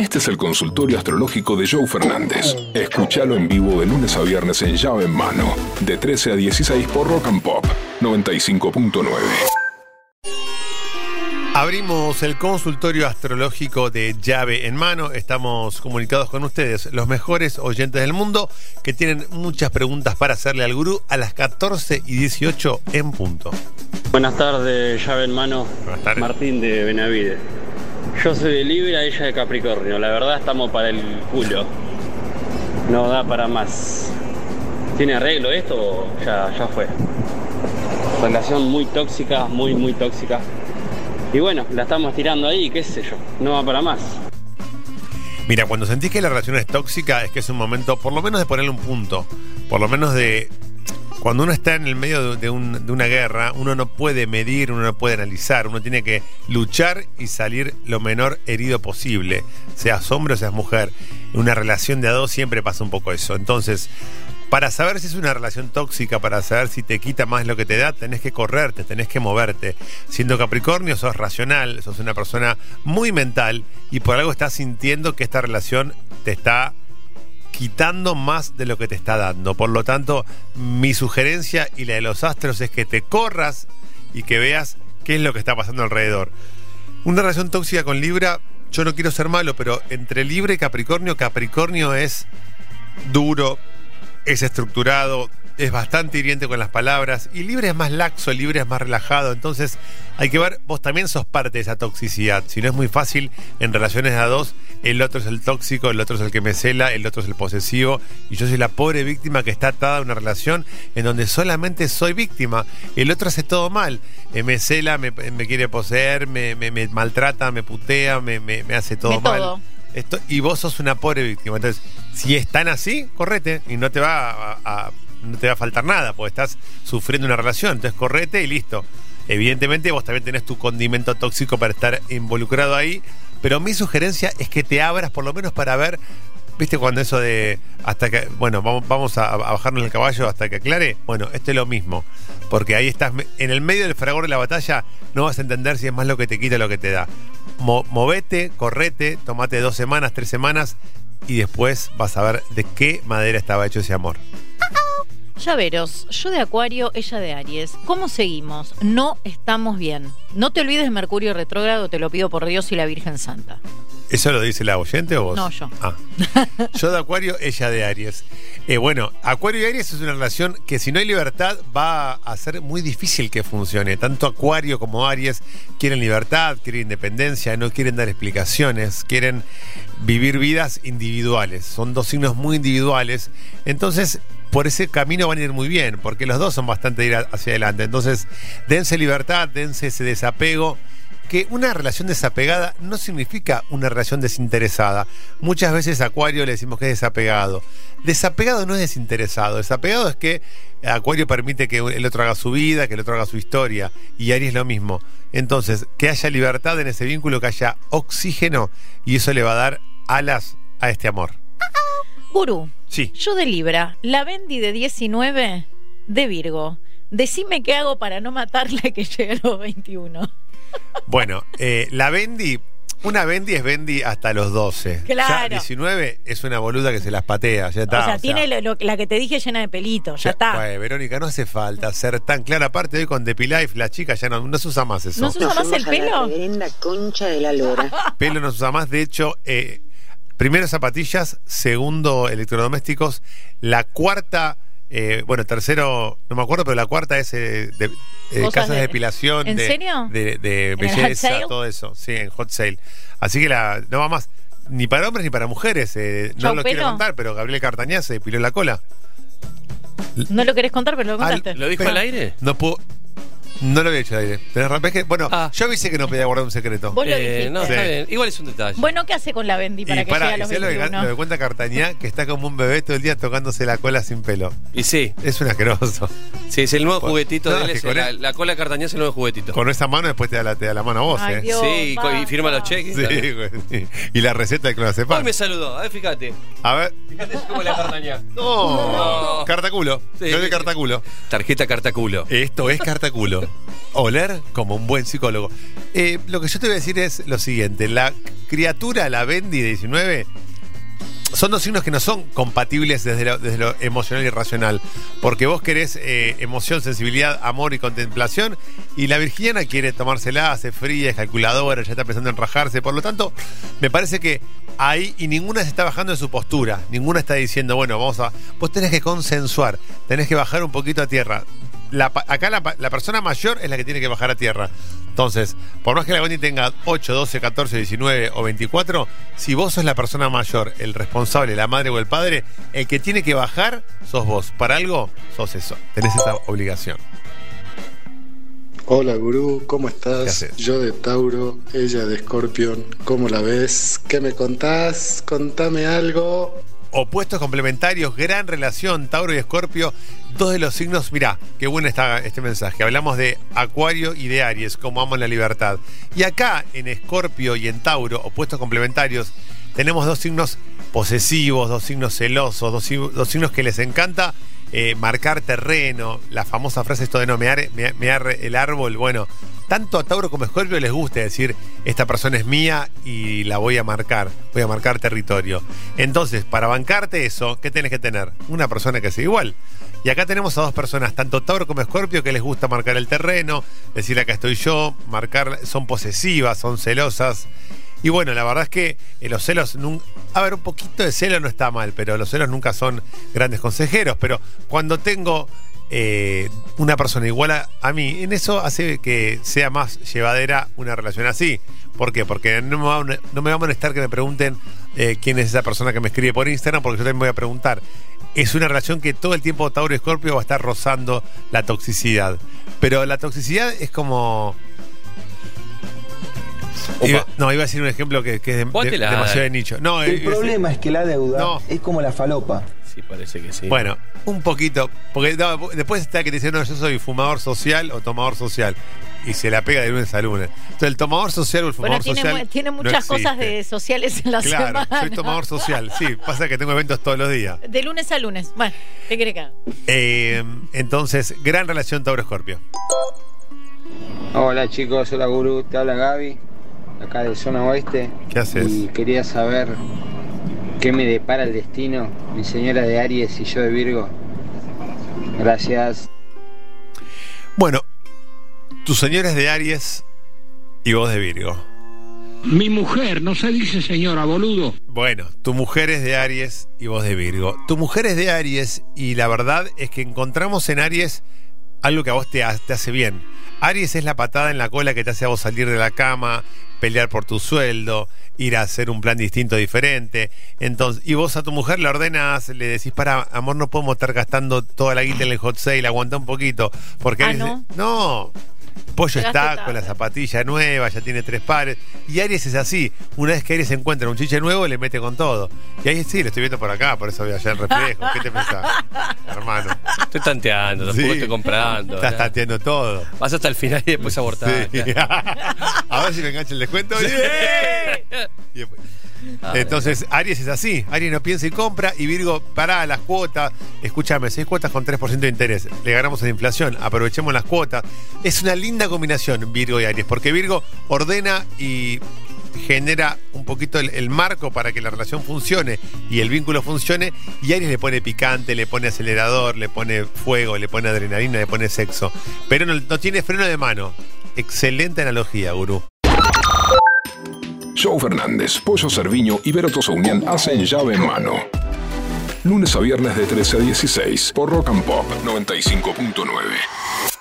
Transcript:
Este es el consultorio astrológico de Joe Fernández. Escúchalo en vivo de lunes a viernes en llave en mano, de 13 a 16 por Rock and Pop 95.9. Abrimos el consultorio astrológico de llave en mano. Estamos comunicados con ustedes, los mejores oyentes del mundo, que tienen muchas preguntas para hacerle al gurú a las 14 y 18 en punto. Buenas tardes, llave en mano. Buenas tardes. Martín de Benavides. Yo soy de Libra, ella de Capricornio. La verdad estamos para el culo. No da para más. ¿Tiene arreglo esto o ya, ya fue? Relación muy tóxica, muy, muy tóxica. Y bueno, la estamos tirando ahí, qué sé yo. No va para más. Mira, cuando sentís que la relación es tóxica, es que es un momento, por lo menos de ponerle un punto. Por lo menos de. Cuando uno está en el medio de, de un- de una guerra, uno no puede medir, uno no puede analizar, uno tiene que luchar y salir lo menor herido posible, seas hombre o seas mujer. En una relación de a dos siempre pasa un poco eso. Entonces, para saber si es una relación tóxica, para saber si te quita más lo que te da, tenés que correrte, tenés que moverte. Siendo Capricornio, sos racional, sos una persona muy mental y por algo estás sintiendo que esta relación te está quitando más de lo que te está dando. Por lo tanto, mi sugerencia y la de los astros es que te corras y que veas qué es lo que está pasando alrededor. Una relación tóxica con Libra, yo no quiero ser malo, pero entre Libra y Capricornio, Capricornio es duro, es estructurado, es bastante hiriente con las palabras y Libre es más laxo, Libre es más relajado. Entonces hay que ver, vos también sos parte de esa toxicidad. Si no es muy fácil en relaciones a dos, el otro es el tóxico, el otro es el que me cela, el otro es el posesivo y yo soy la pobre víctima que está atada a una relación en donde solamente soy víctima. El otro hace todo mal. Eh, me cela, me, me quiere poseer, me, me- me maltrata, me putea, me, hace todo mal. todo. Esto, y vos sos una pobre víctima. Entonces, si es tan así, correte y no te va a, a- no te va a faltar nada, porque estás sufriendo una relación. Entonces, correte y listo. Evidentemente, vos también tenés tu condimento tóxico para estar involucrado ahí. Pero mi sugerencia es que te abras por lo menos para ver. ¿Viste cuando eso de hasta que, bueno, vamos, vamos a, bajarnos el caballo hasta que aclare? Bueno, esto es lo mismo. Porque ahí estás en el medio del fragor de la batalla, no vas a entender si es más lo que te quita o lo que te da. Mo- movete, correte, tomate dos semanas, tres semanas y después vas a ver de qué madera estaba hecho ese amor. Llaveros, yo de Acuario, ella de Aries. ¿Cómo seguimos? No estamos bien. No te olvides de Mercurio retrógrado, te lo pido por Dios y la Virgen Santa. ¿Eso lo dice la oyente o vos? No, yo. Ah. Yo de Acuario, ella de Aries. Eh, bueno, Acuario y Aries es una relación que si no hay libertad va a ser muy difícil que funcione. Tanto Acuario como Aries quieren libertad, quieren independencia, no quieren dar explicaciones, quieren vivir vidas individuales. Son dos signos muy individuales. Entonces, por ese camino van a ir muy bien, porque los dos son bastante ir hacia adelante. Entonces, dense libertad, dense ese desapego que una relación desapegada no significa una relación desinteresada. Muchas veces a Acuario le decimos que es desapegado. Desapegado no es desinteresado. Desapegado es que Acuario permite que el otro haga su vida, que el otro haga su historia. Y Aries lo mismo. Entonces, que haya libertad en ese vínculo, que haya oxígeno, y eso le va a dar alas a este amor. Gurú, Sí. yo de Libra, la Bendy de 19 de Virgo. Decime qué hago para no matarla que llegue a los 21. Bueno, eh, la Bendy, una Bendy es Bendy hasta los 12. Ya Claro. 19 es una boluda que se las patea, ya está. o sea, o tiene lo- lo- la que te dije llena de pelitos, ya, está. Bueno, Verónica, no hace falta ser tan clara. Aparte, hoy con Depilife, la chica ya no, no se usa más eso. ¿No se usa más el pelo? reverenda concha de la lora. Pelo no se usa más. De hecho, eh, primero zapatillas, segundo electrodomésticos. La cuarta, eh, bueno, tercero, no me acuerdo, pero la cuarta es eh, de, eh, casas de, de- depilación. ¿En de, serio? De, de ¿En el hot belleza, todo eso. Sí, en hot sale. Así que la, no va más. Ni para hombres ni para mujeres. eh, no lo quiero contar, pero Gabriel Cartañá se depiló la cola. No lo querés contar, pero lo contaste. ¿Lo dijo Pero- al aire? No puedo. No lo había hecho al aire. Tenés razón, es que- bueno, Ah. yo avisé que no podía guardar un secreto. Vos lo Eh, dijiste. no, está Sí. bien. Igual es un detalle. Bueno, ¿qué hace con la Bendy para y que para, llegue a los lo, que, 21? lo que cuenta Cartañá, que está como un bebé todo el día tocándose la cola sin pelo. Y sí, Es un asqueroso. sí, es el nuevo Bueno, juguetito no, de él. es con la, él- la cola cartañá es el nuevo juguetito. Con esa mano después te da la, te da la mano a vos, Ay, eh. Dios. sí, y, co- y firma los basta. cheques. Sí, güey, sí. Y la receta de Hoy clonazepam. me saludó, a ver, fíjate. A ver. Fíjate cómo la cartañá. No. No. Cartaculo. Sí. De cartaculo. Tarjeta cartaculo. Esto es cartaculo. Oler como un buen psicólogo. Eh, lo que yo te voy a decir es lo siguiente: la criatura, la Bendy de 19, son dos signos que no son compatibles desde lo, emocional y racional. Porque vos querés eh, emoción, sensibilidad, amor y contemplación. Y la virginiana quiere tomársela, hace fría, es calculadora, ya está pensando en rajarse. Por lo tanto, me parece que ahí, y ninguna se está bajando de su postura. Ninguna está diciendo, bueno, vamos a. Vos tenés que consensuar, tenés que bajar un poquito a tierra. La acá la, persona mayor es la que tiene que bajar a tierra. Entonces, por más que la Wendy tenga 8, 12, 14, 19 o 24, si vos sos la persona mayor, el responsable, la madre o el padre, el que tiene que bajar sos vos. Para algo, sos eso. Tenés esa obligación. Hola gurú, ¿cómo ¿Qué estás? Yo de Tauro, ella de Scorpion, ¿cómo la ves? ¿Qué me contás? Contame algo. Opuestos complementarios, gran relación, Tauro y Escorpio, dos de los signos, mirá, qué bueno está este mensaje. Hablamos de Acuario y de Aries, como aman la libertad. Y acá, en Escorpio y en Tauro, opuestos complementarios, tenemos dos signos posesivos, dos signos celosos, dos, dos signos que les encanta eh, marcar terreno, la famosa frase esto de no mear, me- mear el árbol, bueno, tanto a Tauro como a Escorpio les gusta decir, esta persona es mía y la voy a marcar, voy a marcar territorio. Entonces, para bancarte eso, ¿qué tenés que tener? Una persona que sea igual. Y acá tenemos a dos personas, tanto Tauro como Escorpio, que les gusta marcar el terreno, decir acá estoy yo, marcar, son posesivas, son celosas. Y bueno, la verdad es que eh, los celos, a ver, un poquito de celo no está mal, pero los celos nunca son grandes consejeros. Pero cuando tengo eh, una persona igual a, a mí, en eso hace que sea más llevadera una relación así. ¿Por qué? Porque no me va, a- no me va a molestar que me pregunten eh, quién es esa persona que me escribe por Instagram, porque yo también voy a preguntar. Es una relación que todo el tiempo Tauro y Scorpio va a estar rozando la toxicidad. Pero la toxicidad es como. Iba- no, iba a decir un ejemplo que, que es de- de- Póntela. demasiado de nicho. No, El problema es que la deuda No. es como la falopa. Sí, parece que sí. Bueno, un poquito. Porque no, después está que te dice, no, yo soy fumador social o tomador social. Y se la pega de lunes a lunes. Entonces, el tomador social o el Bueno, fumador tiene, social. tiene no muchas cosas de sociales en la Claro, semana. soy tomador social. Sí, pasa que tengo eventos todos los días. De lunes a lunes. Bueno, ¿qué quiere que? Eh, entonces, gran relación Tauro-Escorpio. Hola chicos, hola Gurú, te habla Gaby, acá de zona oeste. ¿Qué haces? Y quería saber qué me depara el destino, mi señora de Aries y yo de Virgo. Gracias. Bueno, tu señora es de Aries y vos de Virgo. Mi mujer, no se dice señora, boludo. Bueno, tu mujer es de Aries y vos de Virgo. Tu mujer es de Aries y la verdad es que encontramos en Aries algo que a vos te, te hace bien. Aries es la patada en la cola que te hace a vos salir de la cama, pelear por tu sueldo, ir a hacer un plan distinto, diferente. Entonces, y vos a tu mujer le ordenas, le decís, para, amor, no podemos estar gastando toda la guita en el hot sale, aguanta un poquito. Porque Ah, Aries- ¿no? no. Pollo Llegaste está tarde. con la zapatilla nueva, ya tiene tres pares. Y Aries es así. Una vez que Aries encuentra un chiche nuevo, le mete con todo. Y ahí sí, lo estoy viendo por acá, por eso voy allá en reflejo. ¿Qué te pensás? Hermano. Estoy tanteando, tampoco Sí. estoy comprando. Estás tanteando todo. Vas hasta el final y después abortar. Sí. A ver si me engancha el descuento. Y después- Entonces, Aries es así. Aries no piensa y compra. Y Virgo, para las cuotas. Escúchame, seis cuotas con 3% de interés. Le ganamos a la inflación. Aprovechemos las cuotas. Es una linda combinación, Virgo y Aries. Porque Virgo ordena y genera un poquito el, marco para que la relación funcione y el vínculo funcione. Y Aries le pone picante, le pone acelerador, le pone fuego, le pone adrenalina, le pone sexo. Pero no, tiene freno de mano. Excelente analogía, gurú. Joe Fernández, Pollo Cerviño y Vero Tosaunian hacen llave en mano. Lunes a viernes de 13 a 16 por Rock and Pop 95.9.